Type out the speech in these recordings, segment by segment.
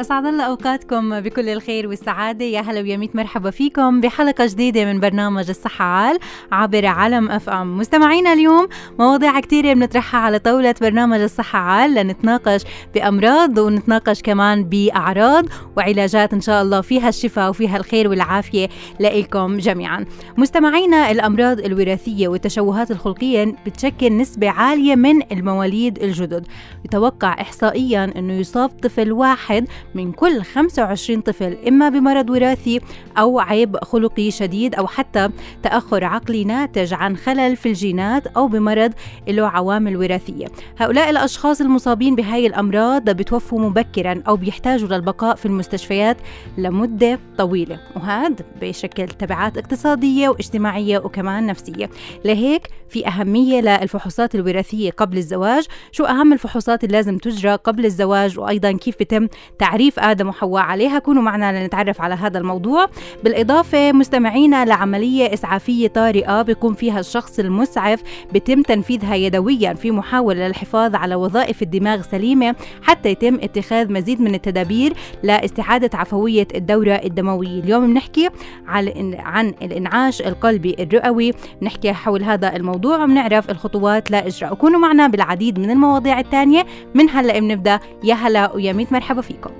أسعد الله أوقاتكم بكل الخير والسعادة. يا هلا ويا ميت مرحبا فيكم بحلقة جديدة من برنامج الصحة عال عبر علم أف أم. مستمعينا اليوم مواضيع كثيرة بنطرحها على طاولة برنامج الصحة عال لنتناقش بأمراض ونتناقش كمان بأعراض وعلاجات إن شاء الله فيها الشفاء وفيها الخير والعافية لإلكم جميعا. مستمعينا الأمراض الوراثية والتشوهات الخلقية بتشكل نسبة عالية من المواليد الجدد. يتوقع إحصائيا أنه يصاب طفل واحد من كل 25 طفل إما بمرض وراثي أو عيب خلقي شديد أو حتى تأخر عقلي ناتج عن خلل في الجينات أو بمرض له عوامل وراثية هؤلاء الأشخاص المصابين بهاي الأمراض بتوفوا مبكرا أو بيحتاجوا للبقاء في المستشفيات لمدة طويلة. وهذا بيشكل تبعات اقتصادية واجتماعية وكمان نفسية. لهيك في أهمية للفحوصات الوراثية قبل الزواج. شو أهم الفحوصات اللي لازم تجرى قبل الزواج؟ وأيضا كيف بتم تعريف آدم وحواء عليها. كونوا معنا لنتعرف على هذا الموضوع. بالإضافة مستمعينا لعملية إسعافية طارئة بيكون فيها الشخص المسعف بيتم تنفيذها يدويا في محاولة للحفاظ على وظائف الدماغ سليمة حتى يتم اتخاذ مزيد من التدابير لإستعادة عفوية الدورة الدموية. اليوم بنحكي عن الإنعاش القلبي الرئوي. نحكي حول هذا الموضوع وبنعرف الخطوات لإجراء كونوا معنا بالعديد من المواضيع الثانية. من هلأ بنبدأ. يا هلا ويا ميت. مرحبا فيكم.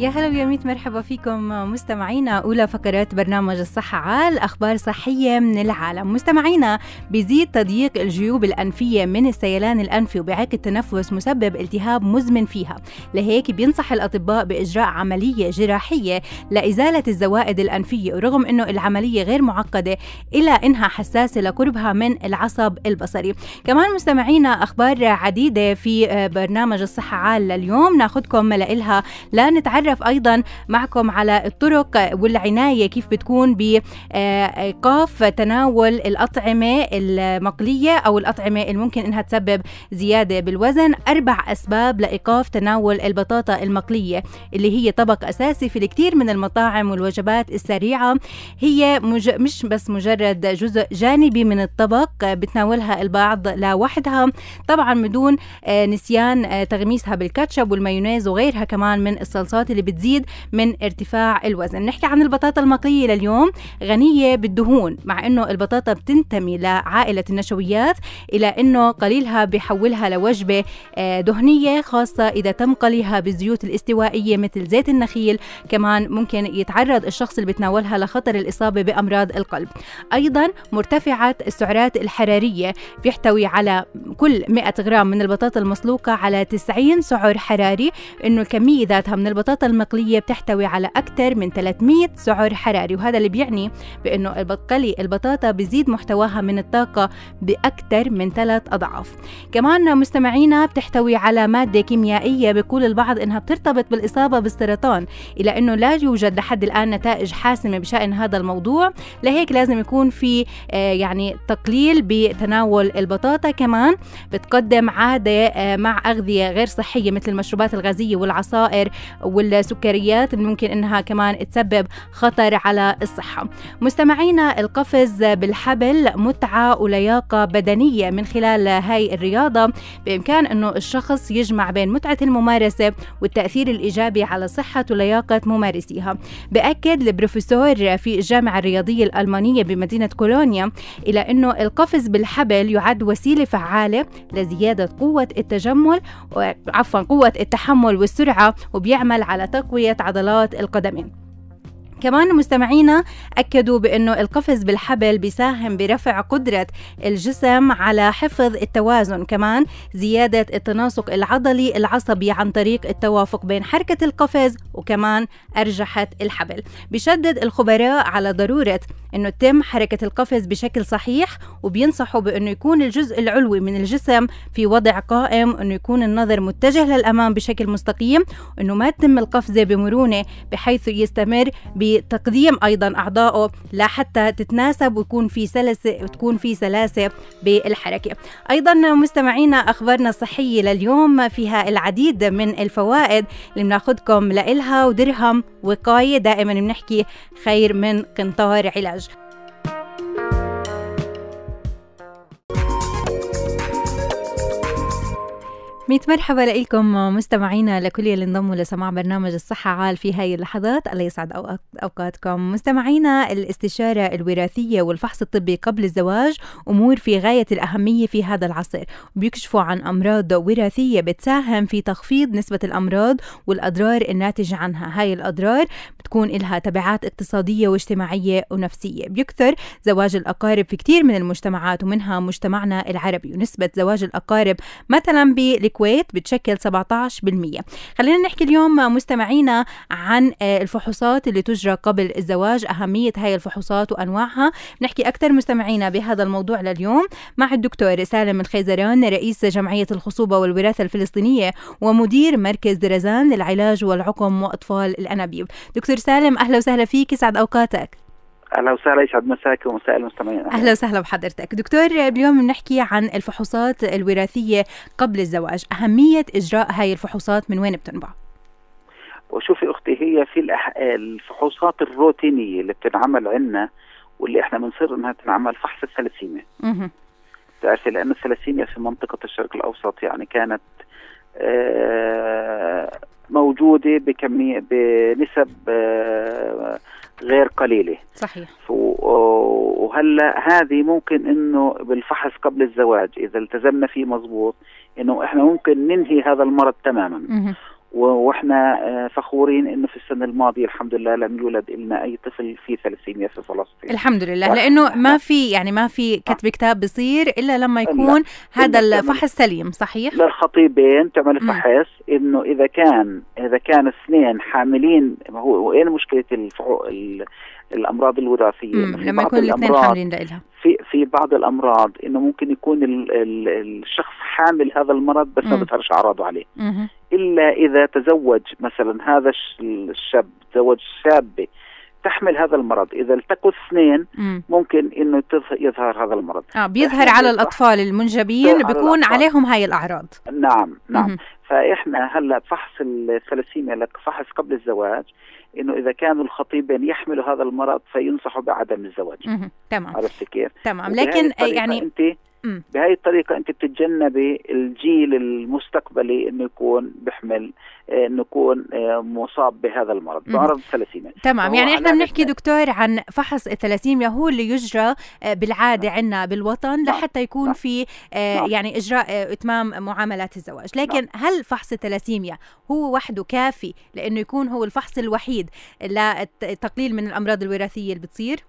يا هلا ويا ميت مرحبا فيكم مستمعينا. أولى فقرات برنامج الصحة عال أخبار صحية من العالم. مستمعينا بيزيد تضييق الجيوب الأنفية من السيلان الأنفي وبعاك التنفس مسبب التهاب مزمن فيها. لهيك بينصح الأطباء بإجراء عملية جراحية لإزالة الزوائد الأنفية ورغم أنه العملية غير معقدة إلا إنها حساسة لقربها من العصب البصري. كمان مستمعينا أخبار عديدة في برنامج الصحة عال لليوم. ناخدكم لإلها لا نتعرف أيضا معكم على الطرق والعناية كيف بتكون بايقاف تناول الأطعمة المقلية أو الأطعمة اللي ممكن إنها تسبب زيادة بالوزن. أربع أسباب لإيقاف تناول البطاطا المقلية اللي هي طبق أساسي في الكثير من المطاعم والوجبات السريعة. هي مج... مش بس مجرد جزء جانبي من الطبق بتناولها البعض لوحدها. طبعا بدون نسيان تغميسها بالكاتشب والمايونيز وغيرها كمان من الصلصات اللي بتزيد من ارتفاع الوزن. نحكي عن البطاطا المقلية لليوم. غنية بالدهون مع إنه البطاطا بتنتمي لعائلة النشويات إلى إنه قليلها بيحولها لوجبة دهنية خاصة إذا تم قليها بالزيوت الاستوائية مثل زيت النخيل. كمان ممكن يتعرض الشخص اللي بتناولها لخطر الإصابة بأمراض القلب. أيضا مرتفعة السعرات الحرارية. بيحتوي على كل 100 غرام من البطاطا المسلوقة على 90 سعر حراري. إنه الكمية ذاتها من البطاطا المقلية بتحتوي على أكثر من 300 سعر حراري وهذا اللي بيعني بأنه البقلي البطاطا بيزيد محتواها من الطاقة بأكثر من ثلاث أضعاف. كمان مستمعينا بتحتوي على مادة كيميائية بيقول البعض إنها بترتبط بالإصابة بالسرطان إلى أنه لا يوجد لحد الآن نتائج حاسمة بشأن هذا الموضوع. لهيك لازم يكون في آه يعني تقليل بتناول البطاطا. كمان بتقدم عادة آه مع أغذية غير صحية مثل المشروبات الغازية والعصائر والسكريات اللي ممكن إنها كمان تسبب خطر على الصحة. مستمعينا القفز بالحبل متعة ولياقة بدنية من خلال هاي الرياضة. بإمكان أنه الشخص يجمع بين متعة الممارسة والتأثير الإيجابي على صحة ولياقة ممارسيها. بأكد البروفيسور في الجامعة الرياضية الألمانية بمدينة كولونيا إلى أنه القفز بالحبل يعد وسيلة فعالة لزيادة قوة التجمل عفوا قوة التحمل والسرعة وبيعمل على تقوية عضلات القدمين. كمان مستمعينا أكدوا بأنه القفز بالحبل بيساهم برفع قدرة الجسم على حفظ التوازن. كمان زيادة التناسق العضلي العصبي عن طريق التوافق بين حركة القفز وكمان أرجحة الحبل. بشدد الخبراء على ضرورة أنه تتم حركة القفز بشكل صحيح وبينصحوا بأنه يكون الجزء العلوي من الجسم في وضع قائم أنه يكون النظر متجه للأمام بشكل مستقيم أنه ما تتم القفزة بمرونة بحيث يستمر بتقديم أيضا أعضائه لحتى تتناسب ويكون في سلسة وتكون في سلاسة بالحركة. أيضا مستمعينا أخبارنا الصحية لليوم فيها العديد من الفوائد اللي بناخذكم لإلها ودرهم وقاية. دائما بنحكي خير من قنطار علاج. ميت مرحبا لكم مستمعينا لكل اللي انضموا لسماع برنامج الصحة عال في هاي اللحظات. الله يسعد أوقات أوقاتكم. مستمعينا الاستشارة الوراثية والفحص الطبي قبل الزواج أمور في غاية الأهمية في هذا العصر. بيكشفوا عن أمراض وراثية بتساهم في تخفيض نسبة الأمراض والأضرار الناتجة عنها. هاي الأضرار بتكون لها تبعات اقتصادية واجتماعية ونفسية. بيكثر زواج الأقارب في كثير من المجتمعات ومنها مجتمعنا العربي. ونسبة زواج الأقارب مثلا بالكويت بتشكل 17% خلينا نحكي اليوم مستمعينا عن الفحوصات اللي تجرى قبل الزواج أهمية هاي الفحوصات وأنواعها. نحكي أكثر مستمعينا بهذا الموضوع لليوم مع الدكتور سالم الخيزران رئيس جمعية الخصوبة والوراثة الفلسطينية ومدير مركز درزان للعلاج والعقم وأطفال الأنابيب. دكتور سالم أهلا وسهلا فيك يسعد أوقاتك. أهلا وسهلا يسعد مساك ومساء المستمعين. أهلا. وسهلا بحضرتك. دكتور اليوم بنحكي عن الفحوصات الوراثية قبل الزواج. أهمية إجراء هاي الفحوصات من وين بتنبع؟ وشوفي أختي هي في الأح... الفحوصات الروتينية اللي بتنعمل عندنا واللي إحنا بنصر إنها تنعمل فحص الثلاسيميا بتعرفي لأن الثلاسيميا في منطقة الشرق الأوسط يعني كانت آه موجودة بكمية بنسب آه غير قليلة. صحيح. وهلا هذه ممكن إنه بالفحص قبل الزواج إذا التزمنا فيه مزبوط إنه إحنا ممكن ننهي هذا المرض تماما. مه. وإحنا فخورين إنه في السنة الماضية الحمد لله لم يولد لنا أي طفل في ثلاسيميا في فلسطين الحمد لله لأنه ما في يعني ما في كتب كتاب بصير إلا لما يكون هذا الفحص سليم صحيح؟ للخطيبين تعمل فحص إنه إذا كان إذا كان اثنين حاملين هو وين مشكلة الفحو الأمراض الوراثية؟ لما يكون الاثنين حاملين لها في في بعض الأمراض إنه ممكن يكون ال ال الشخص حامل هذا المرض بس ما بيظهرش أعراضه عليه مم. إلا إذا تزوج مثلا هذا الشاب تزوج شابة تحمل هذا المرض إذا التقوا اثنين مم. ممكن إنه يظهر هذا المرض آه بيظهر على الأطفال المنجبين بيكون الأطفال. عليهم هاي الأعراض نعم نعم مم. فإحنا هلأ فحص الثلاسيميا لك فحص قبل الزواج إنه إذا كانوا الخطيبين يحملوا هذا المرض فينصحوا بعدم الزواج. تمام عرفت كيف؟ تمام لكن يعني أنت بهاي الطريقة أنت بتتجنبي الجيل المستقبلي إنه يكون بيحمل إنه يكون مصاب بهذا المرض. مرض الثلاسيميا تمام. يعني إحنا بنحكي دكتور عن فحص الثلاسيميا هو اللي يجرى بالعادة عندنا بالوطن لحتى يكون نعم. في يعني إجراء إتمام معاملات الزواج. لكن هل فحص الثلاسيميا هو وحده كافي لأنه يكون هو الفحص الوحيد لتقليل من الأمراض الوراثية اللي بتصير؟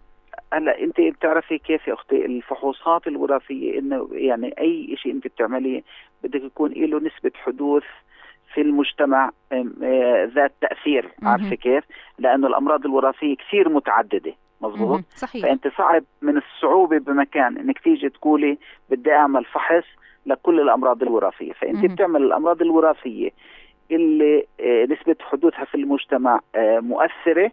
هلا انت بتعرفي كيف يا أختي الفحوصات الوراثية؟ إنه يعني أي شيء انت بتعمليه بدك يكون له نسبة حدوث في المجتمع ذات تأثير. عارفة كيف؟ لأنه الأمراض الوراثية كثير متعددة مظبوط؟ صحيح. فأنت صعب من الصعوبة بمكان إنك تيجي تقولي بدي أعمل فحص لكل الأمراض الوراثية. فأنت. بتعمل الأمراض الوراثية اللي نسبة حدوثها في المجتمع مؤثرة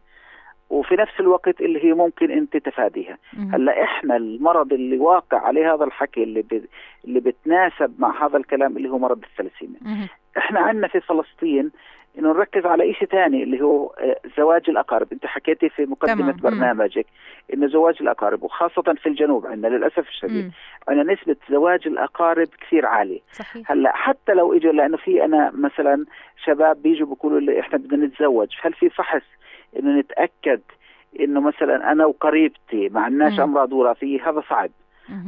وفي نفس الوقت اللي هي ممكن أنت تفاديها. هلا إحنا المرض اللي واقع عليه هذا الحكي اللي ب... اللي بتناسب مع هذا الكلام اللي هو مرض الثلاسيميا إحنا عندنا في فلسطين إنه نركز على شيء ثاني اللي هو زواج الأقارب. أنت حكيتي في مقدمة تمام. برنامجك إنه زواج الأقارب وخاصة في الجنوب عندنا للأسف الشديد. عندنا نسبة زواج الأقارب كثير عالية. صحيح. هلأ حتى لو إجوا لأنه في أنا مثلا شباب بيجوا بيقولوا لي إحنا بدنا نتزوج هل في فحص إنه نتأكد إنه مثلا أنا وقريبتي ما عندناش أمراض وراثية هذا صعب.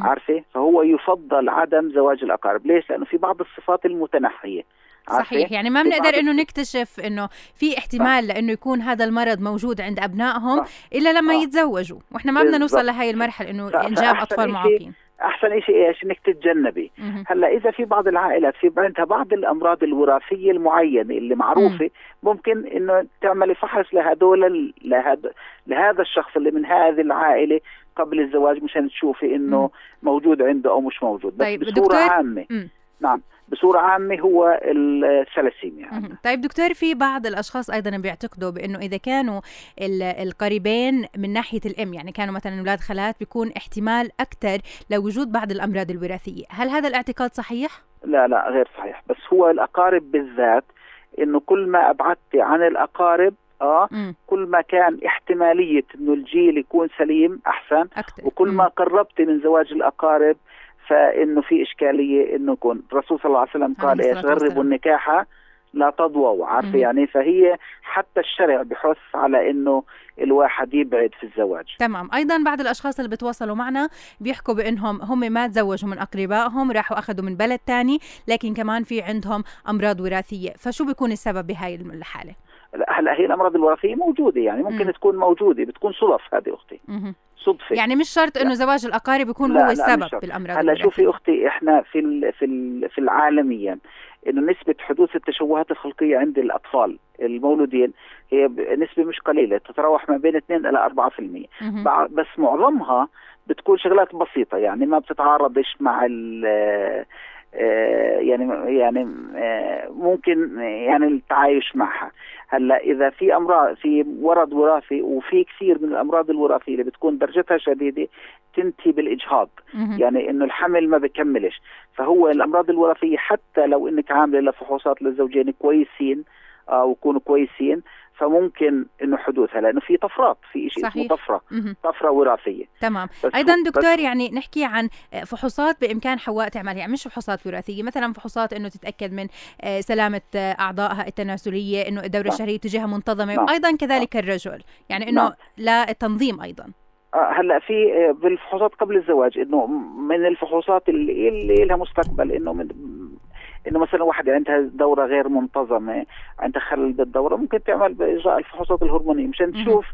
عارفة؟ فهو يفضل عدم زواج الأقارب. ليش؟ لأنه في بعض الصفات المتنحية. صحيح. يعني ما بنقدر إنه نكتشف إنه في احتمال لإنه يكون هذا المرض موجود عند أبنائهم إلا لما يتزوجوا. وإحنا ما بدنا نوصل لهي المرحلة إنه إنجاب أطفال معاقين. أحسن شيء إيش؟ إنك تتجنبي. هلأ إذا في بعض العائلات في عندها بعض الأمراض الوراثية المعينة اللي معروفة ممكن إنه تعملي فحص لهدول لهذا لهذا الشخص اللي من هذه العائلة قبل الزواج مشان تشوفي إنه موجود عنده أو مش موجود. بس طيب بصورة عامة. مم. نعم. بصورة عامة هو الثلاسيميا يعني. طيب دكتور في بعض الأشخاص أيضا بيعتقدوا بأنه إذا كانوا القريبين من ناحية الأم يعني كانوا مثلا أولاد خالات بيكون احتمال أكثر لوجود بعض الأمراض الوراثية هل هذا الاعتقاد صحيح؟ لا لا غير صحيح بس هو الأقارب بالذات إنه كل ما أبعدتي عن الأقارب آه م. كل ما كان احتمالية إنه الجيل يكون سليم أحسن أكتر. وكل ما قربتي من زواج الأقارب فإنه في إشكالية إنه يكون. الرسول صلى الله عليه وسلم قال إيش غربوا النكاح لا تضووا. عارفة يعني؟ فهي حتى الشرع بحث على إنه الواحد يبعد في الزواج. تمام. أيضا بعض الأشخاص اللي بتواصلوا معنا بيحكوا بإنهم هم ما تزوجوا من أقربائهم راحوا أخذوا من بلد تاني لكن كمان في عندهم أمراض وراثية. فشو بيكون السبب بهاي الحالة؟ هلا هي الأمراض الوراثية موجودة يعني ممكن مم. تكون موجودة بتكون صدف هذه أختي. مم. صدفة. يعني مش شرط إنه زواج الأقارب يكون لا هو السبب بالأمراض هلا شوفي أختي إحنا في ال في ال في العالميا إنه نسبة حدوث التشوهات الخلقية عند الأطفال المولودين هي نسبة مش قليلة تتراوح ما بين 2 إلى 4% بس معظمها بتكون شغلات بسيطة يعني ما بتتعارضش مع آه، يعني يعني آه، ممكن يعني التعايش معها. هلا إذا في أمراض في ورد وراثي وفي كثير من الأمراض الوراثية اللي بتكون درجتها شديدة تنتهي بالإجهاض. يعني إنه الحمل ما بكملش. فهو الأمراض الوراثية حتى لو إنك عاملة لفحوصات للزوجين كويسين آه ويكونوا كويسين فممكن إنه حدوثها لأنه في طفرات في شيء اسمه طفرة طفرة وراثية تمام أيضا دكتور يعني نحكي عن فحوصات بإمكان حواء تعمل يعني مش فحوصات وراثية مثلا فحوصات إنه تتأكد من آه، سلامة آه، أعضائها التناسلية إنه الدورة نعم. الشهرية تجيها منتظمة نعم. وأيضا كذلك نعم. الرجل يعني إنه نعم. لا التنظيم أيضا آه، هلأ في بالفحوصات قبل الزواج إنه من الفحوصات اللي, اللي لها مستقبل إنه من إنه مثلا واحدة عندها دورة غير منتظمة عندها خلل بالدورة ممكن تعمل بإجراء الفحوصات الهرمونية. مشان تشوف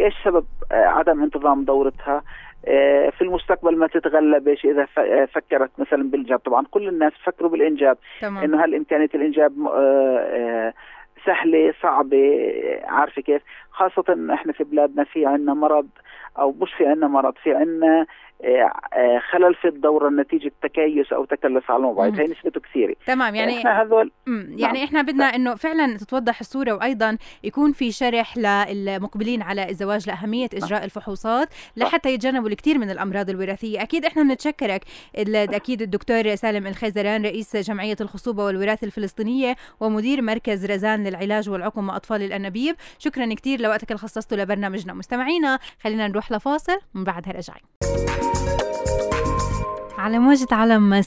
إيش سبب آه، عدم انتظام دورتها آه، في المستقبل ما تتغلبش إذا آه، فكرت مثلا بالإنجاب. طبعا كل الناس فكروا بالإنجاب. تمام. إنه هل إمكانية الإنجاب سهلة صعبة؟ عارفة كيف؟ خاصة إحنا في بلادنا في عندنا مرض أو مش في عندنا مرض في عندنا آه، آه، خلل في الدورة نتيجة تكيس أو تكلس على الموبايل. هي نسبته كثيرة. تمام يعني إحنا هذول يعني نعم. إحنا بدنا إنه فعلا تتوضح الصورة وأيضا يكون في شرح للمقبلين على الزواج لأهمية نعم. إجراء الفحوصات لحتى يتجنبوا الكثير من الأمراض الوراثية. أكيد إحنا بنتشكرك أكيد الدكتور سالم الخيزران رئيس جمعية الخصوبة والوراثة الفلسطينية ومدير مركز رزان للعلاج والعقم وأطفال الأنابيب. شكرا كثير لوقتك اللي خصصته لبرنامجنا. مستمعينا خلينا نروح لفاصل ومن بعدها راجعين على موجة علم 96.1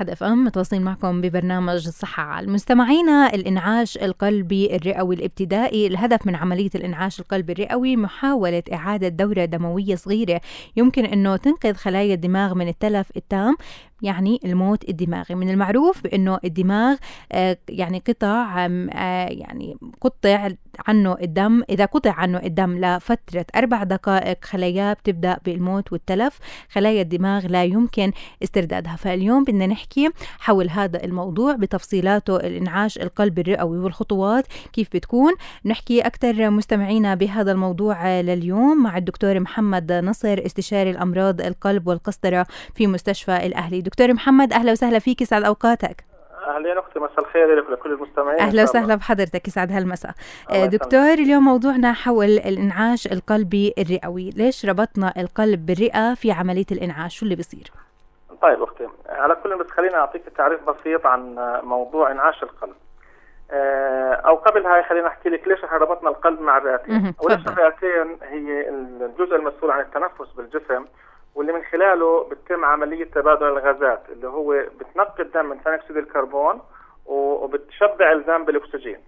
إف إم متواصلين معكم ببرنامج الصحة على مستمعينا الإنعاش القلبي الرئوي الابتدائي الهدف من عملية الإنعاش القلبي الرئوي محاولة إعادة دورة دموية صغيرة. يمكن أنه تنقذ خلايا الدماغ من التلف التام. يعني الموت الدماغي من المعروف بأنه الدماغ آه، يعني قطع آه، يعني قطع عنه الدم. إذا قطع عنه الدم لفترة أربع دقائق خلاياه بتبدأ بالموت والتلف. خلايا الدماغ لا يمكن استردادها. فاليوم بدنا نحكي حول هذا الموضوع بتفصيلاته الإنعاش القلب الرئوي والخطوات كيف بتكون. نحكي أكثر مستمعينا بهذا الموضوع لليوم مع الدكتور محمد نصر استشاري الأمراض القلب والقسطرة في مستشفى الأهلي. دكتور محمد أهلا وسهلا فيك يسعد أوقاتك. أهلين أختي مساء الخير لك ولكل المستمعين أهلا وسهلا بحضرتك يسعد هالمساء. دكتور اليوم موضوعنا حول الإنعاش القلبي الرئوي. ليش ربطنا القلب بالرئة في عملية الإنعاش؟ شو اللي بيصير؟ طيب أختي على كل بس خليني أعطيك تعريف بسيط عن موضوع إنعاش القلب. آه، أو قبل هاي خلينا أحكي لك ليش إحنا ربطنا القلب مع الرئتين. وليش الرئتين هي الجزء المسؤول عن التنفس بالجسم واللي من خلاله بتتم عملية تبادل الغازات اللي هو بتنقي الدم من ثاني أكسيد الكربون وبتشبع الدم بالأكسجين.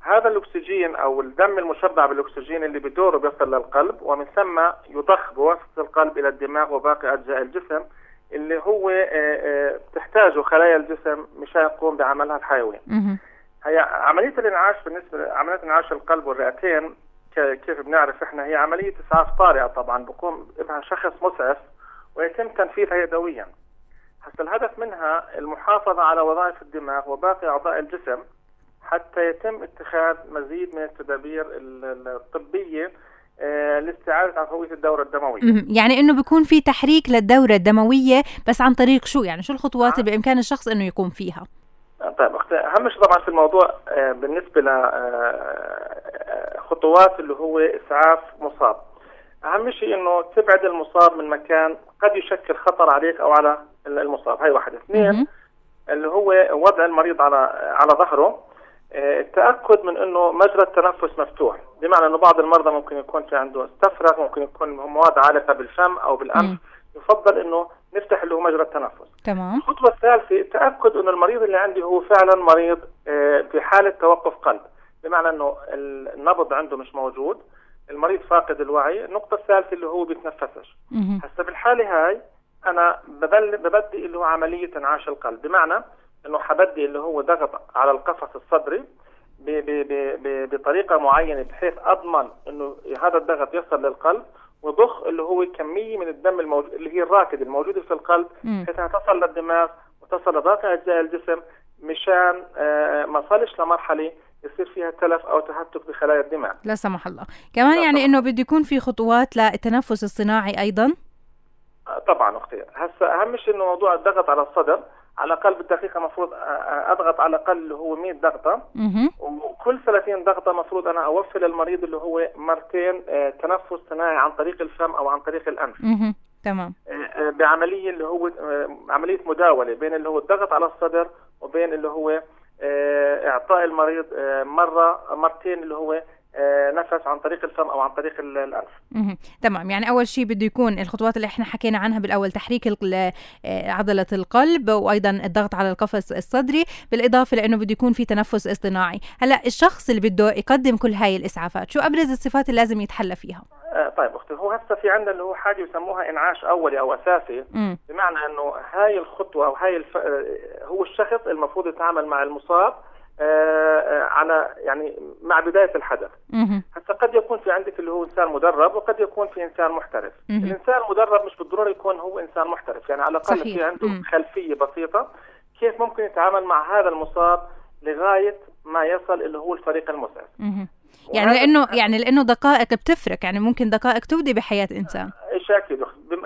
هذا الأكسجين أو الدم المشبع بالأكسجين اللي بدوره بيصل للقلب ومن ثم يضخ بواسطة القلب إلى الدماغ وباقي أجزاء الجسم اللي هو تحتاجه خلايا الجسم مشان يقوم بعملها الحيوي. هي عملية الانعاش بالنسبة لعمليه انعاش القلب والرئتين كيف بنعرف إحنا؟ هي عملية إسعاف طارئة طبعا بقوم بها شخص مسعف ويتم تنفيذها يدويا هسه الهدف منها المحافظة على وظائف الدماغ وباقي أعضاء الجسم حتى يتم اتخاذ مزيد من التدابير الطبية آه، لاستعادة عفوية الدورة الدموية. يعني إنه بيكون في تحريك للدورة الدموية بس عن طريق شو؟ يعني شو الخطوات اللي بإمكان الشخص إنه يقوم فيها؟ طيب أهم شيء طبعا في الموضوع آه، بالنسبة ل خطوات اللي هو إسعاف مصاب. أهم شيء إنه تبعد المصاب من مكان قد يشكل خطر عليك أو على المصاب. هاي واحد. اثنين اللي هو وضع المريض على على ظهره. آه، التأكد من إنه مجرى التنفس مفتوح. بمعنى إنه بعض المرضى ممكن يكون في عنده استفرغ ممكن يكون مواد عالقة بالفم أو بالأنف. يفضل إنه نفتح اللي هو مجرى التنفس. تمام. الخطوة الثالثة التأكد إنه المريض اللي عندي هو فعلا مريض بحالة آه، توقف قلب. بمعنى إنه النبض عنده مش موجود المريض فاقد الوعي النقطة الثالثة اللي هو بيتنفسش. هسه بالحالة هاي أنا ببدي اللي هو عملية انعاش القلب. بمعنى إنه حبدي اللي هو ضغط على القفص الصدري بطريقة معينة بحيث أضمن إنه هذا الضغط يصل للقلب وضخ اللي هو كمية من الدم الموجود اللي هي الراكده الموجودة في القلب بحيث إنها تصل للدماغ وتصل لباقي اجزاء الجسم مشان آه، ما صلش لمرحلة يصير فيها تلف أو تهتك بخلايا الدماغ لا سمح الله. كمان يعني إنه بده يكون في خطوات للتنفس الصناعي أيضا؟ آه، طبعا أختي. هسه أهم شيء إنه موضوع الضغط على الصدر على الأقل بالدقيقة المفروض أضغط على الأقل اللي هو 100 ضغطة. وكل 30 ضغطة المفروض أنا أوفر للمريض اللي هو مرتين آه، تنفس صناعي عن طريق الفم أو عن طريق الأنف. تمام. آه، آه، بعملية اللي هو عملية مداولة بين اللي هو الضغط على الصدر وبين اللي هو إعطاء المريض مرة مرتين اللي هو آه، نفس عن طريق الفم أو عن طريق الأنف. تمام يعني أول شيء بده يكون الخطوات اللي إحنا حكينا عنها بالأول تحريك آه، عضلة القلب وأيضا الضغط على القفص الصدري بالإضافة لأنه بده يكون في تنفس اصطناعي، هلأ الشخص اللي بده يقدم كل هاي الإسعافات شو أبرز الصفات اللي لازم يتحلى فيها؟ آه طيب أختي هو هسه في عندنا اللي هو حاجة يسموها إنعاش أولي أو أساسي. بمعنى إنه هاي الخطوة أو هاي الف... هو الشخص المفروض يتعامل مع المصاب آه، آه، على يعني مع بداية الحدث. حتى قد يكون في عندك اللي هو إنسان مدرب وقد يكون في إنسان محترف. الإنسان المدرب مش بالضرورة يكون هو إنسان محترف. يعني على الأقل في عنده مم. خلفية بسيطة كيف ممكن يتعامل مع هذا المصاب لغاية ما يصل اللي هو الفريق المسعف يعني لأنه يعني لأنه دقائق بتفرق. يعني ممكن دقائق تبدي بحياة إنسان. إيش أكيد.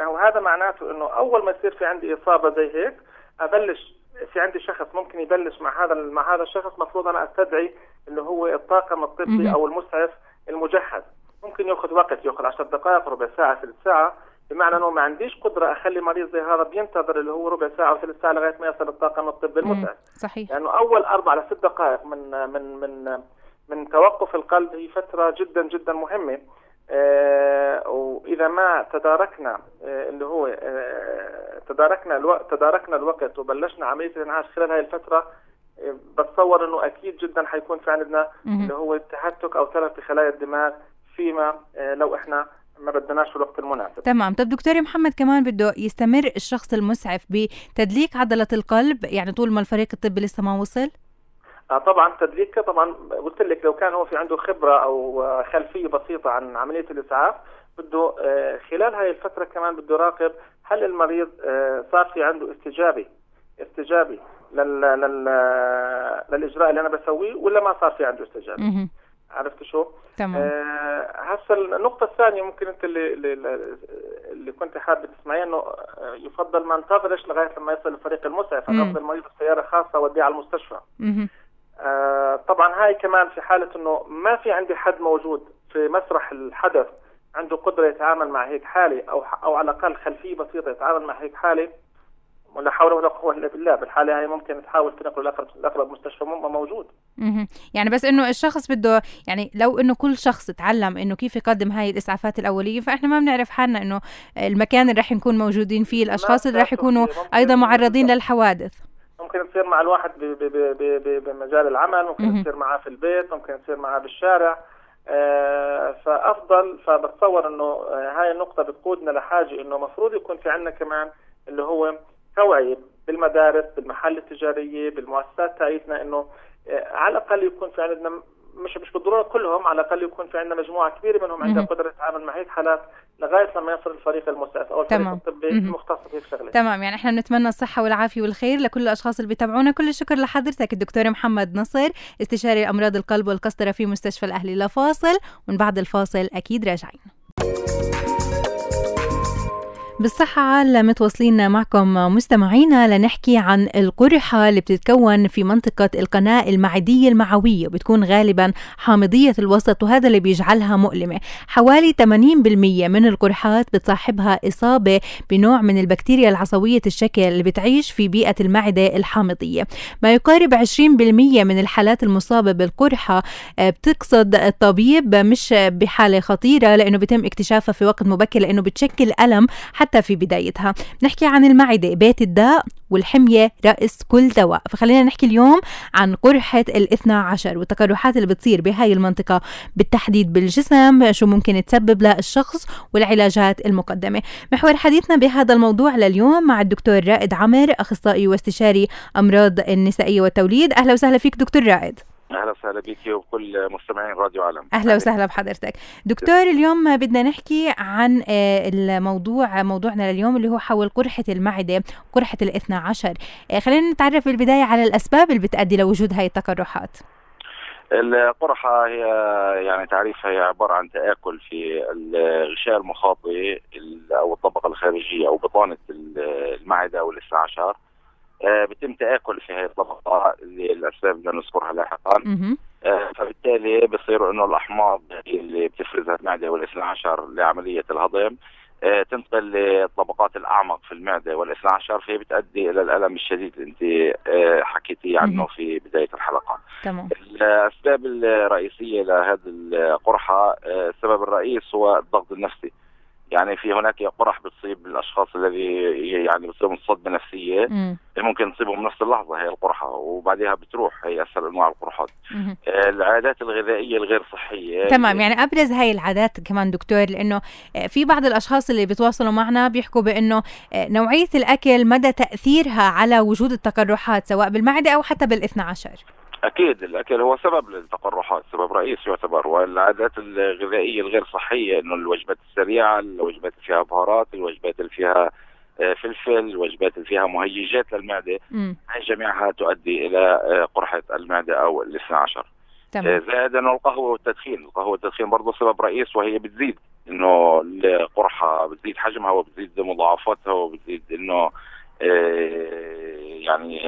وهذا معناته إنه أول ما يصير في عندي إصابة زي هيك أبلش في عندي شخص ممكن يبلش مع هذا مع هذا الشخص مفروض أنا أستدعي اللي هو الطاقم الطبي أو المسعف المجهز. ممكن يأخذ وقت يأخذ 10 دقائق ربع ساعة ثلث ساعة. بمعنى إنه ما عنديش قدرة أخلي مريض زي هذا بينتظر اللي هو ربع ساعة أو ثلث ساعة لغاية ما يصل الطاقم الطبي المسعف. صحيح. لأنه يعني أول أربع لست دقائق من من من من توقف القلب هي فترة جدا جدا مهمة. وإذا ما تداركنا آه اللي هو آه تداركنا الوقت تداركنا الوقت وبلشنا عملية الإنعاش خلال هذه الفترة آه، بتصور إنه أكيد جدا حيكون في عندنا اللي هو تهتك أو تلف بخلايا الدماغ فيما آه، لو إحنا ما بدناش في الوقت المناسب. تمام. طب دكتور محمد كمان بده يستمر الشخص المسعف بتدليك عضلة القلب يعني طول ما الفريق الطبي لسه ما وصل؟ آه طبعا تدليك طبعا قلت لك لو كان هو في عنده خبرة أو خلفية بسيطة عن عملية الإسعاف بده آه خلال هاي الفترة كمان بده يراقب هل المريض آه صار في عنده استجابة استجابة لل لل للإجراء اللي أنا بسويه ولا ما صار في عنده استجابة. عرفت شو؟ تمام. آه هسه النقطة الثانية ممكن أنت اللي اللي, اللي كنت حابة تسمعيه إنه آه، يفضل ما انتظرش لغاية لما يصل الفريق المسعف أنا المريض بسيارة خاصة وأوديه على المستشفى. آه طبعا هاي كمان في حالة إنه ما في عندي حد موجود في مسرح الحدث عنده قدرة يتعامل مع هيك حالة أو أو على الأقل خلفية بسيطة يتعامل مع هيك حالة ولا حول ولا قوة إلا بالله بالحالة هاي ممكن تحاول تنقله لاقرب لأقرب مستشفى موجود. يعني بس إنه الشخص بده يعني لو إنه كل شخص تعلم إنه كيف يقدم هاي الإسعافات الأولية فإحنا ما بنعرف حالنا إنه المكان اللي رح نكون موجودين فيه الأشخاص اللي رح يكونوا أيضا معرضين للحوادث. ممكن تصير مع الواحد بمجال العمل ممكن تصير معاه في البيت ممكن تصير معاه بالشارع. آه، فأفضل فبتصور إنه آه، هاي النقطة بتقودنا لحاجة إنه مفروض يكون في عندنا كمان اللي هو توعية بالمدارس بالمحال التجارية بالمؤسسات تاعتنا إنه آه، على الأقل يكون في عندنا مش مش بالضرورة كلهم على الأقل يكون في عندنا مجموعة كبيرة منهم عندها قدرة تتعامل مع هي الحالات لغاية لما يصل الفريق المسعف أو الفريق الطبي المختص في الشغله تمام يعني إحنا بنتمنى الصحة والعافية والخير لكل الأشخاص اللي بيتابعونا. كل الشكر لحضرتك الدكتور محمد نصر استشاري أمراض القلب والقسطرة في مستشفى الأهلي لفاصل. ومن بعد الفاصل أكيد راجعين. بالصحة عال متواصلين معكم مستمعينا لنحكي عن القرحة اللي بتتكون في منطقة القناة المعدية المعوية بتكون غالبا حامضية الوسط وهذا اللي بيجعلها مؤلمة. حوالي 80% من القرحات بتصاحبها إصابة بنوع من البكتيريا العصوية الشكل اللي بتعيش في بيئة المعدة الحامضية. ما يقارب 20% من الحالات المصابة بالقرحة آه، بتقصد الطبيب مش بحالة خطيرة لأنه بيتم اكتشافها في وقت مبكر لأنه بتشكل ألم حتى في بدايتها. نحكي عن المعدة بيت الداء والحمية رأس كل دواء. فخلينا نحكي اليوم عن قرحة الاثنى عشر والتقرحات اللي بتصير بهاي المنطقة بالتحديد بالجسم شو ممكن تسبب للشخص والعلاجات المقدمة. محور حديثنا بهذا الموضوع لليوم مع الدكتور رائد عمر أخصائي واستشاري أمراض النسائية والتوليد. أهلا وسهلا فيك دكتور رائد. أهلا وسهلا بك وكل مستمعين راديو عالم. أهلا وسهلا بحضرتك. دكتور اليوم بدنا نحكي عن آه، الموضوع موضوعنا لليوم اللي هو حول قرحة المعدة قرحة الاثنى عشر. آه، خلينا نتعرف بالبدايه على الأسباب اللي بتؤدي لوجود هاي التقرحات. القرحة هي يعني تعريفها هي عبارة عن تآكل في الغشاء المخاطي أو الطبقة الخارجية أو بطانة المعدة أو الاثنى عشر. بيتم تآكل في هذه الطبقة للاسباب اللي نذكرها لاحقا آه، فبالتالي بصير إنه الأحماض اللي بتفرزها المعدة والإثنى عشر لعملية الهضم آه، تنتقل للطبقات الأعمق في المعدة والإثنى عشر فهي بتؤدي إلى الألم الشديد اللي أنت حكيتي عنه في بداية الحلقة. تمام. الأسباب الرئيسية لهذه القرحة السبب الرئيس هو الضغط النفسي. يعني في هناك قرح بتصيب الأشخاص الذي يعني بتصيبهم صدمه نفسيه مم. ممكن تصيبهم نفس اللحظة هي القرحة وبعدها بتروح هي اسهل أنواع القرحات مم. العادات الغذائية الغير صحية تمام يعني أبرز هاي العادات كمان دكتور لأنه في بعض الأشخاص اللي بيتواصلوا معنا بيحكوا بأنه نوعية الأكل مدى تأثيرها على وجود التقرحات سواء بالمعدة أو حتى بالإثنى عشر أكيد الاكل هو سبب للتقرحات سبب رئيسي يعتبر والعادات الغذائية الغير صحية إنه الوجبات السريعة الوجبات اللي فيها بهارات الوجبات اللي فيها آه، فلفل الوجبات اللي فيها مهيجات للمعدة. هي جميعها تؤدي إلى آه، قرحة المعدة أو الاثنى عشر. تمام. آه، زائد انه القهوة والتدخين، القهوة والتدخين برضه سبب رئيس وهي بتزيد إنه القرحة بتزيد حجمها وبتزيد مضاعفاتها وبتزيد إنه يعني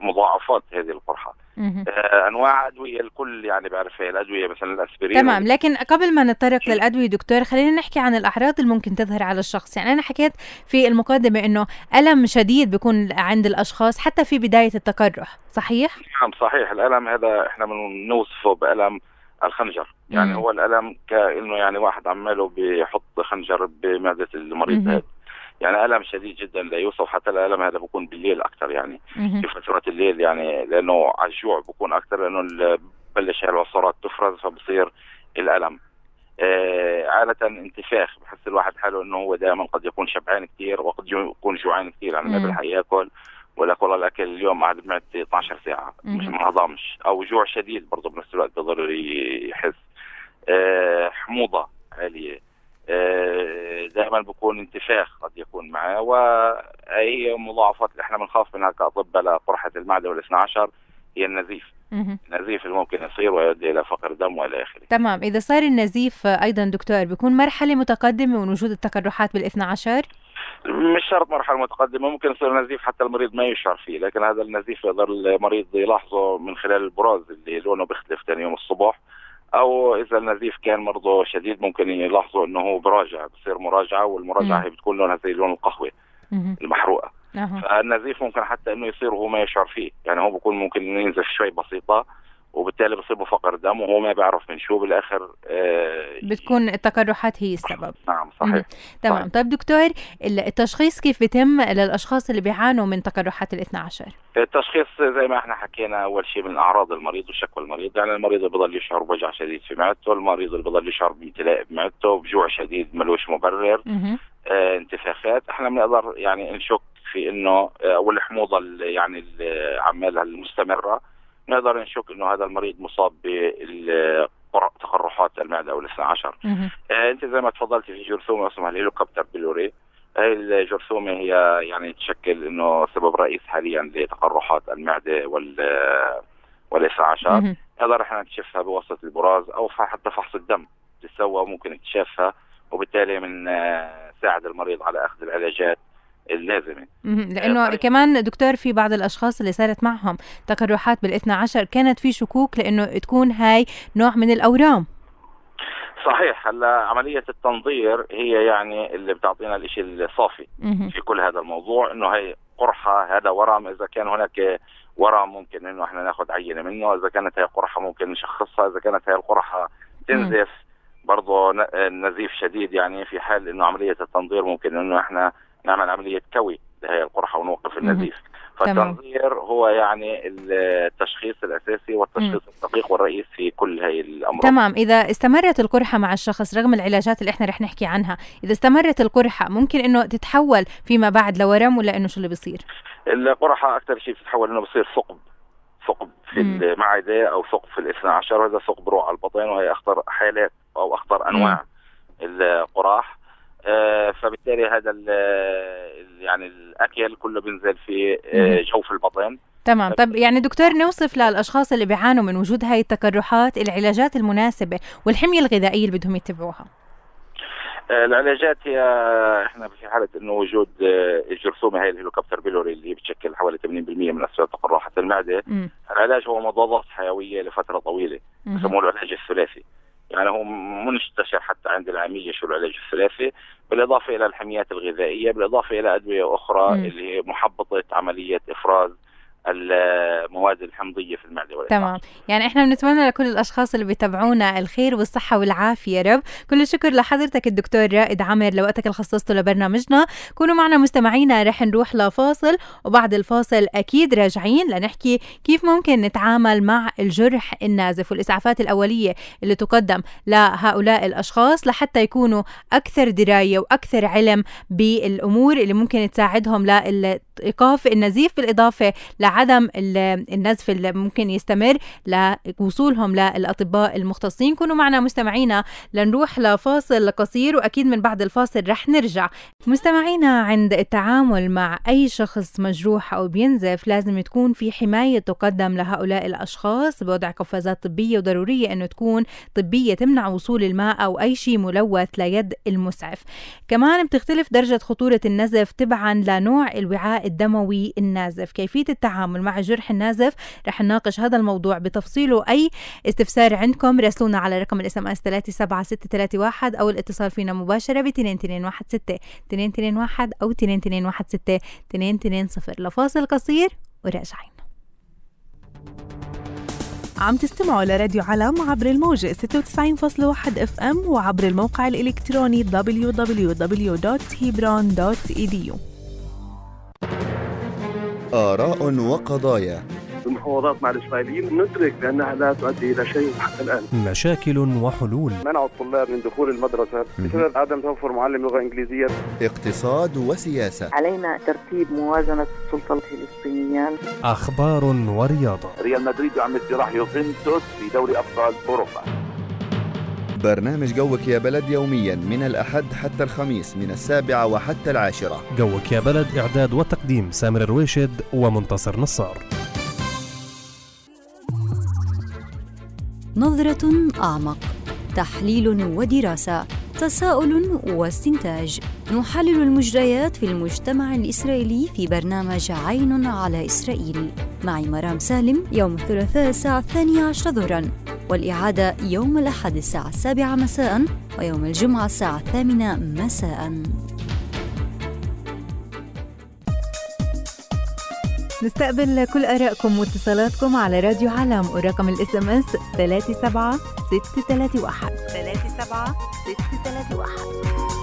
مضاعفات هذه القرحه آه أنواع أدوية الكل يعني بيعرف هي الأدوية مثلا الأسبرين. تمام لكن قبل ما نتطرق للأدوية دكتور خلينا نحكي عن الأعراض اللي ممكن تظهر على الشخص. يعني أنا حكيت في المقدمة إنه ألم شديد بيكون عند الأشخاص حتى في بداية التقرح صحيح؟ نعم صحيح. الألم هذا إحنا بنوصفه بألم الخنجر. يعني مم. هو الألم كأنه يعني واحد عماله بيحط خنجر بمعدة المريض هذا. يعني ألم شديد جدا لا يوصف حتى الألم هذا بكون بالليل أكثر يعني. في فترات الليل يعني لأنه على الجوع بكون أكثر لأنه بلش العصارات تفرز فبصير الألم. آه عادة انتفاخ بحس الواحد حاله إنه هو دائما قد يكون شبعان كثير وقد يكون جوعان كثير يعني ما بيلحق يأكل ولا والله الأكل اليوم قعد بمعدتي 12 ساعة. مش ما هضمش أو جوع شديد برضه بنفس الوقت بضر يحس. آه حموضة عالية. دائما بكون انتفاخ قد يكون معه وهي مضاعفات اللي إحنا بنخاف منها كأطباء لقرحة المعدة والاثنى عشر هي النزيف. النزيف اللي ممكن يصير ويؤدي إلى فقر دم وإلى آخره. تمام. إذا صار النزيف أيضا دكتور بيكون مرحلة متقدمة من وجود التقرحات بالاثنى عشر؟ مش شرط مرحلة متقدمة ممكن يصير نزيف حتى المريض ما يشعر فيه لكن هذا النزيف يقدر المريض يلاحظه من خلال البراز اللي لونه بيختلف ثاني يوم الصبح. أو إذا النزيف كان برضه شديد ممكن يلاحظوا إنه هو براجع بصير مراجعة والمراجعة هي بتكون لونها زي لون القهوة المحروقة. فالنزيف ممكن حتى إنه يصير وهو ما يشعر فيه يعني هو بكون ممكن ينزف شوي بسيطة وبالتالي بصيبه فقر دم وهو ما بيعرف من شو بالآخر آه بتكون التقرحات هي السبب. نعم صحيح. تمام. طيب دكتور التشخيص كيف بيتم للأشخاص اللي بيعانوا من تقرحات الاثنى عشر؟ التشخيص زي ما إحنا حكينا أول شيء من أعراض المريض وشكوى المريض. يعني المريض اللي بضل يشعر بوجع شديد في معدته المريض اللي بضل يشعر بامتلاء بمعدته بجوع شديد ملوش مبرر آه البخاخات إحنا بنقدر يعني نشك في إنه أو الحموضة يعني عمالها المستمرة نقدر نشك إنه هذا المريض مصاب بتقرحات المعدة أو الاثنى عشر. آه أنت زي ما تفضلتي في جرثومة اسمها ال Helicobacter pylori؟ هاي الجرثومة هي يعني تشكل إنه سبب رئيس حاليا لتقرحات المعدة وال والاثنى عشر؟ نقدر إحنا نكتشفها بواسطة البراز أو حتى فحص الدم. تسوى ممكن اكتشافها وبالتالي من آه، ساعد المريض على أخذ العلاجات. اللازمة. لأنه آه كمان دكتور في بعض الأشخاص اللي صارت معهم تقرحات بالإثنى عشر كانت في شكوك لأنه تكون هاي نوع من الأورام. صحيح هلا عملية التنظير هي يعني اللي بتعطينا الشيء الصافي في كل هذا الموضوع إنه هي قرحة هذا ورم إذا كان هناك ورم ممكن إنه إحنا ناخذ عينة منه إذا كانت هي قرحة ممكن نشخصها إذا كانت هي القرحة تنزف برضه نزيف شديد يعني في حال إنه عملية التنظير ممكن إنه إحنا نعمل عمليه كوي لهي القرحة ونوقف النزيف. فالتنظير هو يعني التشخيص الأساسي والتشخيص. الدقيق والرئيس في كل هاي الأمراض. تمام. إذا استمرت القرحة مع الشخص رغم العلاجات اللي إحنا رح نحكي عنها إذا استمرت القرحة ممكن إنه تتحول فيما بعد لورم ولا إنه شو اللي بيصير؟ القرحة أكثر شيء بتتحول إنه بصير ثقب. ثقب في. المعدة أو ثقب في الاثنى عشر وهذا ثقب بروح على البطن وهي أخطر حالات أو أخطر أنواع. القراح فبالتالي هذا يعني الأكل كله بينزل في آه جوف البطن. تمام. طيب يعني دكتور نوصف للأشخاص اللي بيعانوا من وجود هاي التقرحات العلاجات المناسبة والحمية الغذائية اللي بدهم يتبعوها. آه، العلاجات هي إحنا في حالة إنه وجود آه، الجرثومة هي الهيلوكوبتر بيلوري اللي بتشكل حوالي 80% من اسباب تقرحات المعدة. م. العلاج هو مضادات حيوية لفترة طويلة يسموه العلاج الثلاثي. يعني هو منتشر حتى عند العاميه شو العلاج الثلاثي بالإضافة إلى الحميات الغذائية بالإضافة إلى أدوية أخرى م. اللي هي محبطة عملية إفراز المواد الحمضية في المعدة والإطلاق. تمام. يعني إحنا بنتمنى لكل الأشخاص اللي بيتابعونا الخير والصحة والعافية يا رب. كل الشكر لحضرتك الدكتور رائد عامر لوقتك اللي خصصته لبرنامجنا. كونوا معنا مستمعينا رح نروح لفاصل وبعد الفاصل أكيد راجعين لنحكي كيف ممكن نتعامل مع الجرح النازف والإسعافات الأولية اللي تقدم لهؤلاء الأشخاص لحتى يكونوا أكثر دراية وأكثر علم بالأمور اللي ممكن تساعدهم لايقاف النزيف بالإضافة لعدم النزف اللي ممكن يستمر لوصولهم للأطباء المختصين. كونوا معنا مستمعينا لنروح لفاصل قصير وأكيد من بعد الفاصل رح نرجع. مستمعينا عند التعامل مع أي شخص مجروح أو بينزف لازم تكون في حماية تقدم لهؤلاء الأشخاص بوضع قفازات طبية وضرورية إنه تكون طبية تمنع وصول الماء أو أي شيء ملوث ليد المسعف. كمان بتختلف درجة خطورة النزف تبعا لنوع الوعاء الدموي النازف. كيفية التعامل مع الجرح النازف؟ رح نناقش هذا الموضوع بتفصيله. أي استفسار عندكم راسلونا على رقم ال SMS 37631 أو الاتصال فينا مباشرة ب 2216 2221 أو 2216 220 لفاصل قصير وراجعين. عم تستمعوا لراديو علم عبر الموجة 96.1 إف إم وعبر الموقع الإلكتروني www.hebron.edu آراء وقضايا. المفاوضات مع الإسرائيليين ندرك بأنها لا تؤدي إلى شيء حتى الآن. مشاكل وحلول. منع الطلاب من دخول المدرسة. بسبب عدم توفر معلم لغة إنجليزية. اقتصاد وسياسة. علينا ترتيب موازنة السلطة الفلسطينية. أخبار ورياضة. ريال مدريد يعمل جراح يوفنتوس في دوري أبطال أوروبا. برنامج جوك يا بلد يوميا من الأحد حتى الخميس من السابعة وحتى العاشرة. جوك يا بلد إعداد وتقديم سامر الرويشد ومنتصر نصار. نظرة أعمق تحليل ودراسة تساؤل واستنتاج. نحلل المجريات في المجتمع الإسرائيلي في برنامج عين على إسرائيل. معي مرام سالم يوم الثلاثاء الساعة الثانية عشر ظهرا. والإعادة يوم الأحد الساعة السابعة مساء ويوم الجمعة الساعة الثامنة مساء. نستقبل كل آرائكم واتصالاتكم على راديو علم ورقم الإس إم إس 37631 37631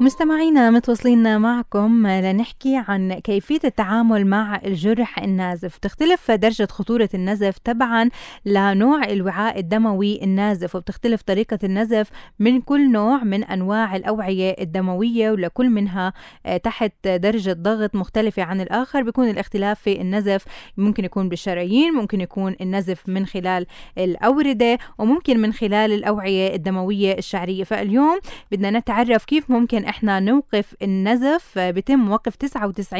مستمعينا متواصلين معكم لنحكي عن كيفية التعامل مع الجرح النازف. تختلف درجة خطورة النزف تبعا لنوع الوعاء الدموي النازف وبتختلف طريقة النزف من كل نوع من أنواع الأوعية الدموية ولكل منها تحت درجة ضغط مختلفة عن الآخر. بيكون الاختلاف في النزف ممكن يكون بالشرايين ممكن يكون النزف من خلال الأوردة وممكن من خلال الأوعية الدموية الشعرية. فاليوم بدنا نتعرف كيف ممكن إحنا نوقف النزف بيتم وقف 99%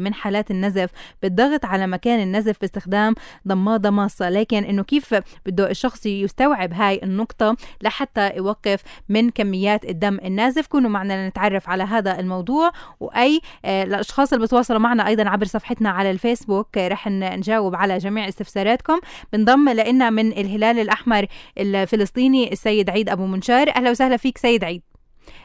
من حالات النزف بالضغط على مكان النزف باستخدام ضمادة ماصة لكن إنه كيف بده الشخص يستوعب هاي النقطة؟ لحتى يوقف من كميات الدم النازف. كونوا معنا لنتعرف على هذا الموضوع. وأي آه، الاشخاص اللي بتواصلوا معنا أيضا عبر صفحتنا على الفيسبوك آه، رح نجاوب على جميع استفساراتكم. بنضم لنا من الهلال الأحمر الفلسطيني السيد عيد أبو منشار. أهلا وسهلا فيك سيد عيد.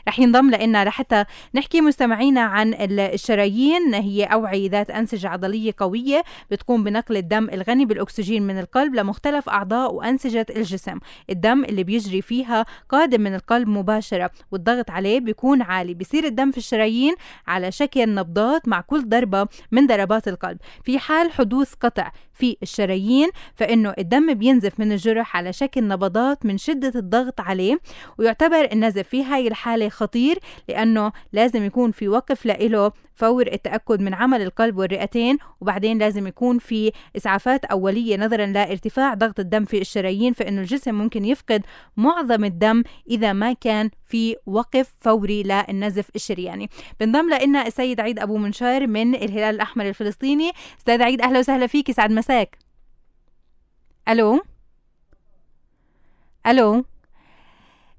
رح ينضم لنا لحتى نحكي مستمعينا عن الشرايين هي أوعية ذات أنسجة عضلية قوية بتقوم بنقل الدم الغني بالأكسجين من القلب لمختلف أعضاء وأنسجة الجسم. الدم اللي بيجري فيها قادم من القلب مباشرة والضغط عليه بيكون عالي. بيصير الدم في الشرايين على شكل نبضات مع كل ضربة من ضربات القلب. في حال حدوث قطع في الشرايين فإنه الدم بينزف من الجرح على شكل نبضات من شدة الضغط عليه ويعتبر النزف في هاي الحالة خطير لأنه لازم يكون في وقف لإله فور التأكد من عمل القلب والرئتين وبعدين لازم يكون في إسعافات أولية نظرا لارتفاع ضغط الدم في الشرايين فإنه الجسم ممكن يفقد معظم الدم إذا ما كان في وقف فوري للنزف الشرياني. بنضم لنا السيد عيد أبو منشار من الهلال الأحمر الفلسطيني. أستاذ عيد أهلا وسهلا فيك سعد مساك. ألو؟ ألو؟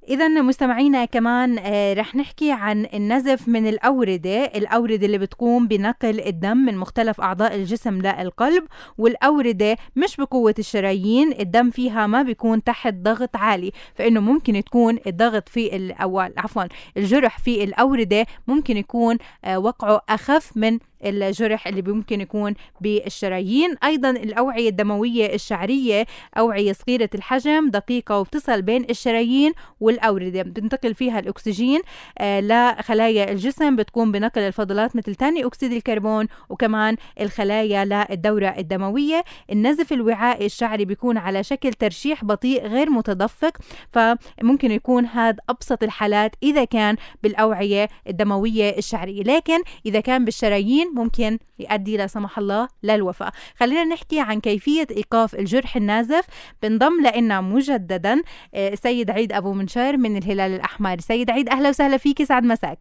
إذا مستمعينا كمان آه، رح نحكي عن النزف من الأوردة، الأوردة اللي بتقوم بنقل الدم من مختلف أعضاء الجسم للقلب، والأوردة مش بقوة الشرايين، الدم فيها ما بيكون تحت ضغط عالي، فإنه ممكن تكون الضغط في أو عفوا الجرح في الأوردة ممكن يكون آه، وقعه أخف من الجرح اللي ممكن يكون بالشرايين. أيضا الأوعية الدموية الشعرية أوعية صغيرة الحجم دقيقة وبتصل بين الشرايين والأوردة. بتنتقل فيها الأكسجين آه لخلايا الجسم. بتقوم بنقل الفضلات مثل ثاني أكسيد الكربون وكمان الخلايا للدورة الدموية. النزف الوعائي الشعري بيكون على شكل ترشيح بطيء غير متدفق فممكن يكون هذا أبسط الحالات إذا كان بالأوعية الدموية الشعرية. لكن إذا كان بالشرايين الدين ممكن يؤدي لا سمح الله للوفاة خلينا نحكي عن كيفية إيقاف الجرح النازف بنضم لنا مجددا آه، سيد عيد أبو منشار من الهلال الأحمر. سيد عيد أهلا وسهلا فيك سعد مساك.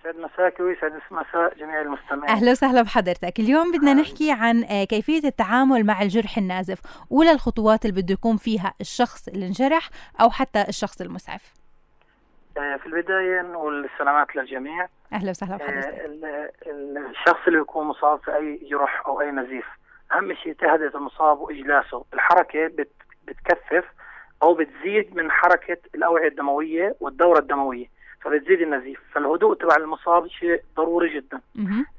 يسعد مساك ويسعد مساء جميع المستمعين. أهلا وسهلا بحضرتك. اليوم بدنا نحكي عن آه، كيفية التعامل مع الجرح النازف. أولى الخطوات اللي بده يقوم فيها الشخص اللي انجرح أو حتى الشخص المسعف. في البداية نقول السلامات للجميع. أهلا وسهلا بحضرتك. آه، الشخص اللي يكون مصاب في أي جرح أو أي نزيف أهم شيء تهدئة المصاب وإجلاسه. الحركة بت بتكثف أو بتزيد من حركة الأوعية الدموية والدورة الدموية فبتزيد النزيف. فالهدوء تبع المصاب شيء ضروري جدا.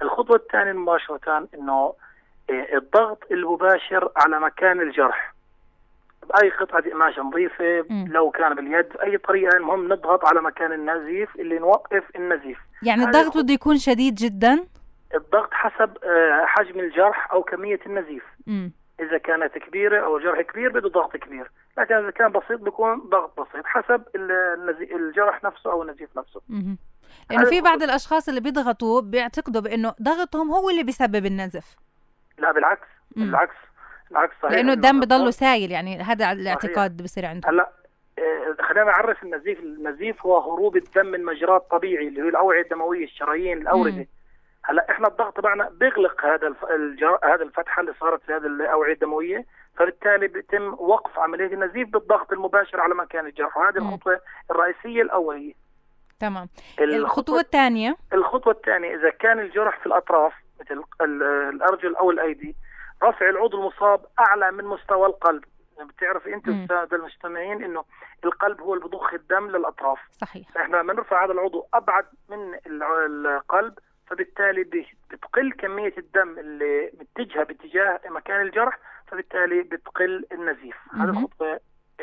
الخطوة الثانية مباشره إنه آه، الضغط المباشر على مكان الجرح. باي قطعه قماشه نظيفه لو كان باليد باي طريقة المهم نضغط على مكان النزيف اللي نوقف النزيف. يعني الضغط بده يكون شديد جدا؟ الضغط حسب آه، حجم الجرح أو كمية النزيف. مم. إذا كانت كبيرة أو الجرح كبير بده ضغط كبير. لكن إذا كان بسيط بيكون ضغط بسيط حسب الجرح نفسه أو النزيف نفسه. مم. لأنه في بعض الأشخاص اللي بيضغطوا بيعتقدوا بأنه ضغطهم هو اللي بيسبب النزف. لا بالعكس. مم. بالعكس. العكس صحيح. لأنه الدم بضله سائل يعني هذا الاعتقاد بصير عنده. هلا آه، خلينا نعرف النزيف. النزيف هو هروب الدم من مجراه الطبيعي اللي هو الأوعية الدموية الشرايين الأوردة. هلا إحنا الضغط تبعنا بيغلق هذا الجر... هذا الفتحة اللي صارت في هذه الأوعية الدموية. فبالتالي بيتم وقف عملية النزيف بالضغط المباشر على مكان الجرح. وهذه الخطوة الرئيسية الأولية. تمام. الخطوة الثانية؟ الخطوة الثانية إذا كان الجرح في الأطراف مثل الأرجل أو الأيدي رفع العضو المصاب أعلى من مستوى القلب. يعني بتعرف أنت الساده المستمعين إنه القلب هو اللي بضخ الدم للأطراف. صحيح. فاحنا بنرفع هذا العضو أبعد من القلب فبالتالي بتقل كمية الدم اللي متجهه باتجاه مكان الجرح فبالتالي بتقل النزيف. هذه الخطوة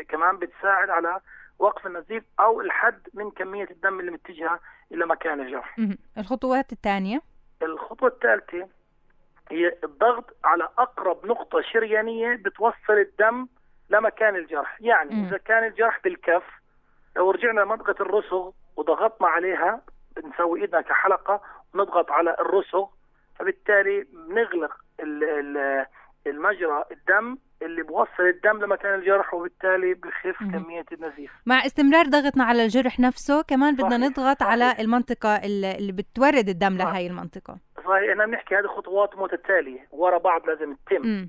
كمان بتساعد على وقف النزيف أو الحد من كمية الدم اللي متجهة إلى مكان الجرح. الخطوات الثانية؟ الخطوة الثالثة هي الضغط على أقرب نقطة شريانية بتوصل الدم لمكان الجرح، يعني م. إذا كان الجرح بالكف لو رجعنا لمنطقه الرسغ وضغطنا عليها نسوي إيدنا كحلقة ونضغط على الرسغ فبالتالي بنغلق المجرى الدم اللي بوصل الدم لمكان الجرح وبالتالي بخف كمية النزيف مع استمرار ضغطنا على الجرح نفسه كمان بدنا صحيح. نضغط صحيح. على المنطقة اللي بتورد الدم. لهي المنطقة صحيح إحنا بنحكي هذه خطوات متتالية ورا بعض لازم تتم. مم.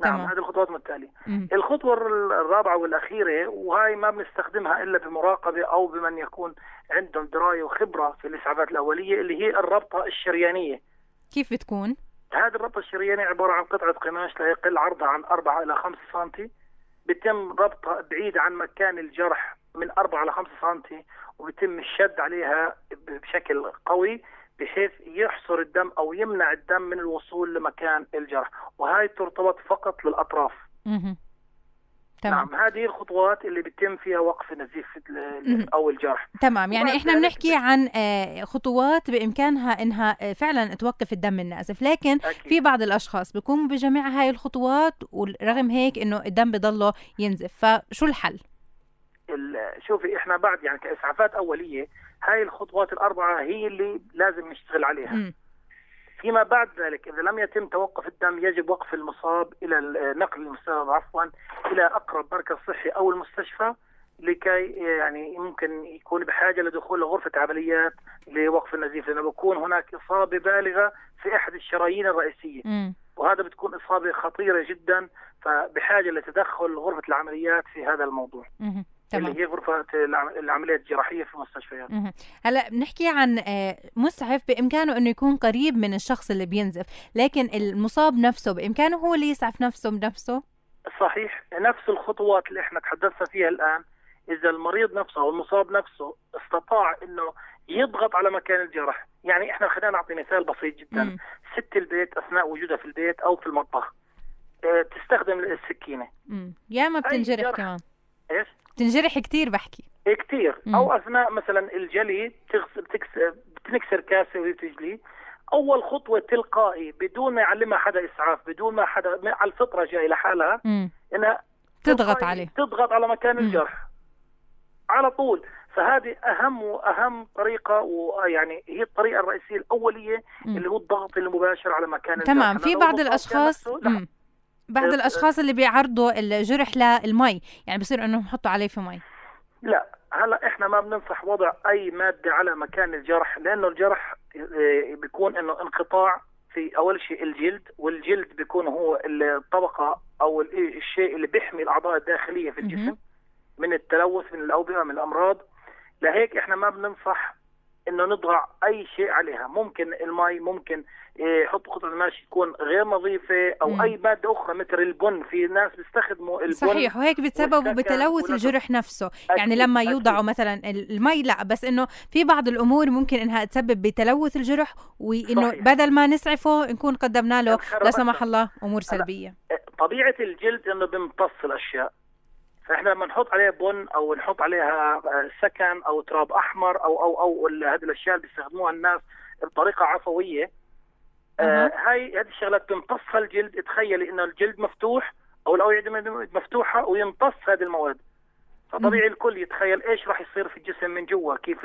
نعم هذه الخطوات متتالية. الخطوة الرابعة والأخيرة وهي ما بنستخدمها إلا بمراقبة أو بمن يكون عندهم دراية وخبرة في الإسعافات الأولية اللي هي الربطة الشريانية. كيف بتكون؟ هذه الربطة الشريانية عبارة عن قطعة قماش لا يقل عرضها عن 4 إلى 5 سم بيتم ربطها بعيد عن مكان الجرح من 4 إلى 5 سم وبيتم الشد عليها بشكل قوي. بحيث يحصر الدم أو يمنع الدم من الوصول لمكان الجرح. وهي ترتبط فقط للأطراف. تمام. نعم هذه الخطوات اللي بيتم فيها وقف النزيف أو الجرح. تمام يعني إحنا بنحكي عن آه، خطوات بإمكانها إنها آه، فعلا توقف الدم النازف. لكن أكيد. في بعض الأشخاص بيقوموا بجميع هاي الخطوات ورغم هيك إنه الدم بضله ينزف. فشو الحل؟ شوفي إحنا بعد يعني كإسعافات أولية هاي الخطوات الأربعة هي اللي لازم نشتغل عليها م. فيما بعد ذلك إذا لم يتم توقف الدم يجب وقف المصاب إلى نقل المصاب عفوا إلى أقرب مركز صحي أو المستشفى لكي يعني ممكن يكون بحاجة لدخول لغرفة عمليات لوقف النزيف لأنه بكون هناك إصابة بالغة في أحد الشرايين الرئيسية م. وهذا بتكون إصابة خطيرة جدا فبحاجة لتدخل غرفة العمليات في هذا الموضوع م. تمام. اللي هي غرفة العمليات الجراحية في المستشفيات. هلا بنحكي عن آه، مسعف بإمكانه أنه يكون قريب من الشخص اللي بينزف لكن المصاب نفسه بإمكانه هو اللي يسعف نفسه بنفسه؟ صحيح. نفس الخطوات اللي إحنا تحدثنا فيها الآن إذا المريض نفسه أو المصاب نفسه استطاع أنه يضغط على مكان الجرح يعني إحنا خلينا نعطي مثال بسيط جدا. مم. ست البيت أثناء وجودها في البيت أو في المطبخ آه تستخدم السكينة. يا ما بتنجرح كمان. إيش؟ بتنجرح كثير بحكي. كثير أو أثناء مثلا الجلي بتنكسر كاسة وهي بتجلي. أول خطوة تلقائي بدون ما يعلمها حدا إسعاف بدون ما حدا على الفطرة جاي لحالها إنها تضغط عليه. تضغط على مكان مم. الجرح. على طول. فهذه أهم واهم طريقة ويعني هي الطريقة الرئيسية الأولية مم. اللي هو الضغط المباشر على مكان تمام. في بعض الاشخاص بعض إيه، الأشخاص اللي بيعرضوا الجرح للمي يعني بصير إنهم يحطوا عليه في مي. لا هلا إحنا ما بننصح وضع أي مادة على مكان الجرح لأنه الجرح إيه، بيكون إنه انقطاع في أول شيء الجلد والجلد بيكون هو الطبقة أو الشيء اللي بيحمي الأعضاء الداخلية في الجسم من التلوث من الأوبئة من الأمراض. لهيك إحنا ما بننصح انه نضع أي شيء عليها. ممكن المي ممكن يحط قطعة الماشي تكون غير نظيفة أو مم. أي مادة أخرى مثل البن. في ناس بيستخدموا البن صحيح وهيك بتسببوا بتلوث الجرح نفسه. أكيد يعني لما يوضعوا أكيد. مثلا المي لا بس إنه في بعض الأمور ممكن إنها تسبب بتلوث الجرح وإنه بدل ما نسعفه نكون قدمنا له. لا سمح الله أمور سلبية. طبيعة الجلد إنه بيمتص الأشياء. فإحنا لما نحط عليها بن أو نحط عليها سكن أو تراب أحمر أو أو أو هذه الأشياء اللي بيستخدموها الناس بطريقة عفوية آه هاي هذه الشغلات تمتصها الجلد تخيلي انه الجلد مفتوح أو الأوعية مفتوحة ويمتص هذه المواد. فطبيعي الكل يتخيل إيش راح يصير في الجسم من جوا كيف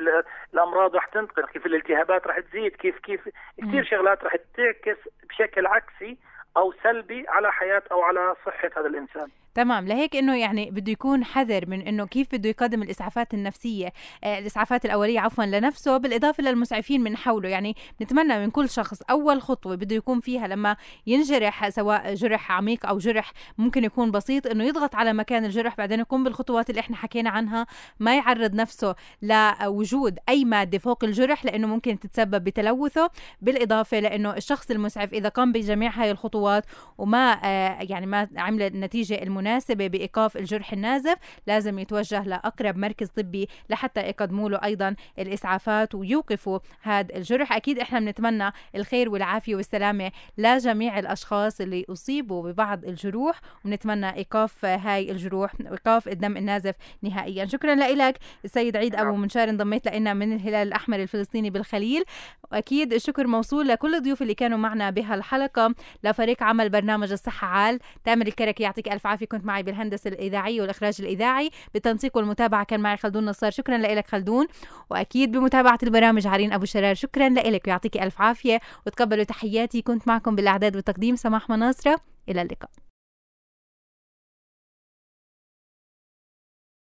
الأمراض راح تنتقل كيف الالتهابات راح تزيد كيف كيف كثير شغلات راح تعكس بشكل عكسي أو سلبي على حياة أو على صحة هذا الإنسان. تمام. لهيك إنه يعني بده يكون حذر من إنه كيف بده يقدم الإسعافات النفسية آه الإسعافات الأولية عفوا لنفسه بالإضافة للمسعفين من حوله. يعني نتمنى من كل شخص أول خطوة بده يكون فيها لما ينجرح سواء جرح عميق أو جرح ممكن يكون بسيط إنه يضغط على مكان الجرح بعدين يقوم بالخطوات اللي إحنا حكينا عنها. ما يعرض نفسه لوجود أي مادة فوق الجرح لأنه ممكن تتسبب بتلوثه. بالإضافة لأنه الشخص المسعف إذا قام بجميع هاي الخطوات وما آه يعني ما عمل النتيجه المناسبة مناسبة بإيقاف الجرح النازف لازم يتوجه لأقرب مركز طبي لحتى يقدموا له أيضا الإسعافات ويوقفوا هذا الجرح. أكيد إحنا بنتمنى الخير والعافية والسلامة لجميع الأشخاص اللي أصيبوا ببعض الجروح ونتمنى إيقاف هاي الجروح وإيقاف الدم النازف نهائيا. شكرا لك السيد عيد أبو منشار انضميت لنا من الهلال الأحمر الفلسطيني بالخليل. وأكيد الشكر موصول لكل الضيوف اللي كانوا معنا بهالحلقة. لفريق عمل برنامج الصحة عال تامر الكركي يعطيك ألف عافية. كنت معي بالهندسة الإذاعية والإخراج الإذاعي بالتنسيق والمتابعة كان معي خلدون نصار. شكرا لك خلدون. وأكيد بمتابعة البرامج عرين أبو شرار. شكرا لك ويعطيك ألف عافية. وتقبلوا تحياتي. كنت معكم بالإعداد والتقديم سماح مناصرة. إلى اللقاء.